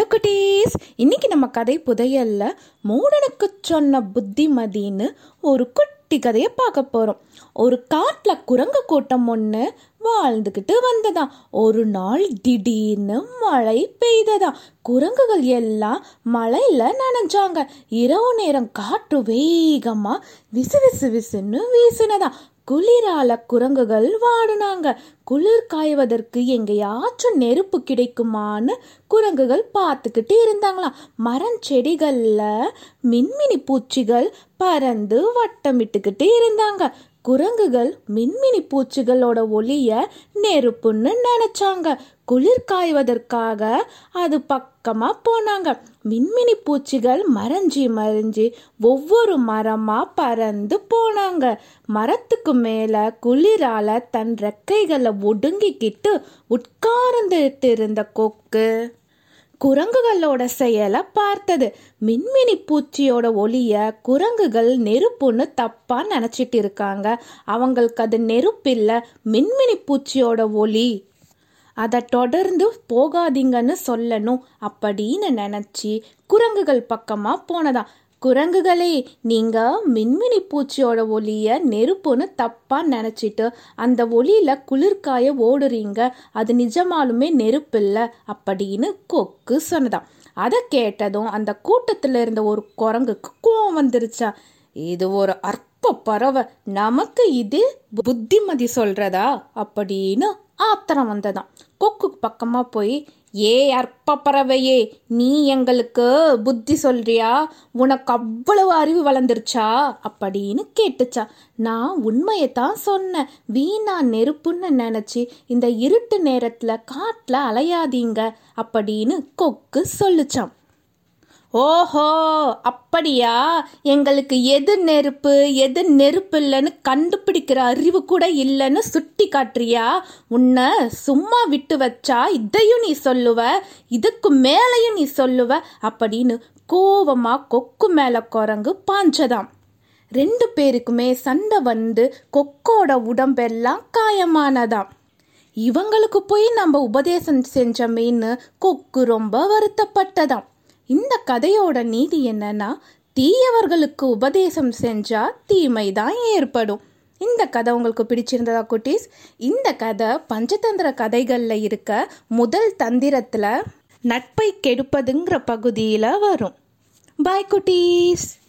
Hello குட்டீஸ். இன்னைக்கு நம்ம கதை புதையல்ல மூடனுக்கு சொன்ன புத்திமதின்னு ஒரு குட்டி கதையை பார்க்க போகிறோம் ஒரு காட்டில் குரங்கு கூட்டம் ஒன்று வாழ்ந்துக்கிட்டு வந்ததா. ஒரு நாள் திடீர்னு மழை பெய்ததா. குரங்குகள் எல்லாம் மழையில நனைஞ்சாங்க. இரவு நேரம் காற்று வேகமா விசு விசு விசுன்னு வீசினதா. குளிரால குரங்குகள் வாடினாங்க. குளிர் காய்வதற்கு எங்கேயாச்சும் நெருப்பு கிடைக்குமான்னு குரங்குகள் பார்த்துக்கிட்டு இருந்தாங்களாம். மரம் செடிகளில் மின்மினி பூச்சிகள் பறந்து வட்டமிட்டுக்கிட்டு இருந்தாங்க. குரங்குகள் மின்மினி பூச்சிகளோட ஒளிய நெருப்புன்னு நினைச்சாங்க. குளிர் காய்வதற்காக அது பக்கமா போனாங்க. மின்மினி பூச்சிகள் மறைஞ்சி மறைஞ்சி ஒவ்வொரு மரமா பறந்து போனாங்க. மரத்துக்கு மேல குளிரால தன் ரெக்கைகளை ஒடுங்கிக்கிட்டு உட்கார்ந்துட்டு இருந்த கொக்கு. குரங்குகளோட செயலை பார்த்தது. மின்மினி பூச்சியோட ஒளிய குரங்குகள் நெருப்புன்னு தப்பா நினைச்சிட்டு இருக்காங்க. அவங்களுக்கு அது நெருப்பில்ல மின்மினி பூச்சியோட ஒளி. அதை தொடர்ந்து போகாதீங்கன்னு சொல்லணும் அப்படின்னு நினச்சி குரங்குகள் பக்கமாக போனதாம். குரங்குகளே நீங்கள் மின்மினி பூச்சியோட ஒலியை நெருப்புன்னு தப்பாக நினச்சிட்டு அந்த ஒலியில் குளிர்காய ஓடுறீங்க. அது நிஜமாலுமே நெருப்பில்லை அப்படின்னு கொக்கு சொன்னதான் அதை கேட்டதும் அந்த கூட்டத்தில் இருந்த ஒரு குரங்குக்கு கோவம் வந்துருச்சா. இது ஒரு அற்ப பறவை. நமக்கு இது புத்திமதி சொல்றதா? அப்படின்னு ஆத்திரம் வந்ததாம். கொக்கு பக்கமாக போய் ஏ அற்ப பறவையே நீ எங்களுக்கு புத்தி சொல்றியா? உனக்கு அவ்வளவு அறிவு வளர்ந்துருச்சா? அப்படின்னு கேட்டுச்சா. நான் உண்மையை தான் சொன்னேன். வீணா நெருப்புன்னு நினச்சி இந்த இருட்டு நேரத்தில் காட்டில் அலையாதீங்க அப்படின்னு கொக்கு சொல்லுச்சான் ஓஹோ அப்படியா? எங்களுக்கு எது நெருப்பு எது நெருப்பு இல்லைன்னு கண்டுபிடிக்கிற அறிவு கூட இல்லைன்னு சுட்டி காட்டுறியா உன்னை சும்மா விட்டு வச்சா இதையும் நீ சொல்லுவ இதுக்கு மேலையும் நீ சொல்லுவ அப்படின்னு கோவமா கொக்கு மேல குரங்கு பாஞ்சதாம். ரெண்டு பேருக்குமே சண்டை வந்து கொக்கோட உடம்பெல்லாம் காயமானதாம். இவங்களுக்கு போய் நம்ம உபதேசம் செஞ்சமேன்னு கொக்கு ரொம்ப வருத்தப்பட்டதாம். இந்த கதையோட நீதி என்னன்னா தீயவர்களுக்கு உபதேசம் செஞ்சா தீமை தான் ஏற்படும். இந்த கதை உங்களுக்கு பிடிச்சிருந்ததா குட்டீஸ்? இந்த கதை பஞ்சதந்திர கதைகளில் இருக்க முதல் தந்திரத்தில் நட்பை கெடுப்பதுங்கிற பகுதியில் வரும். பாய் குட்டீஸ்!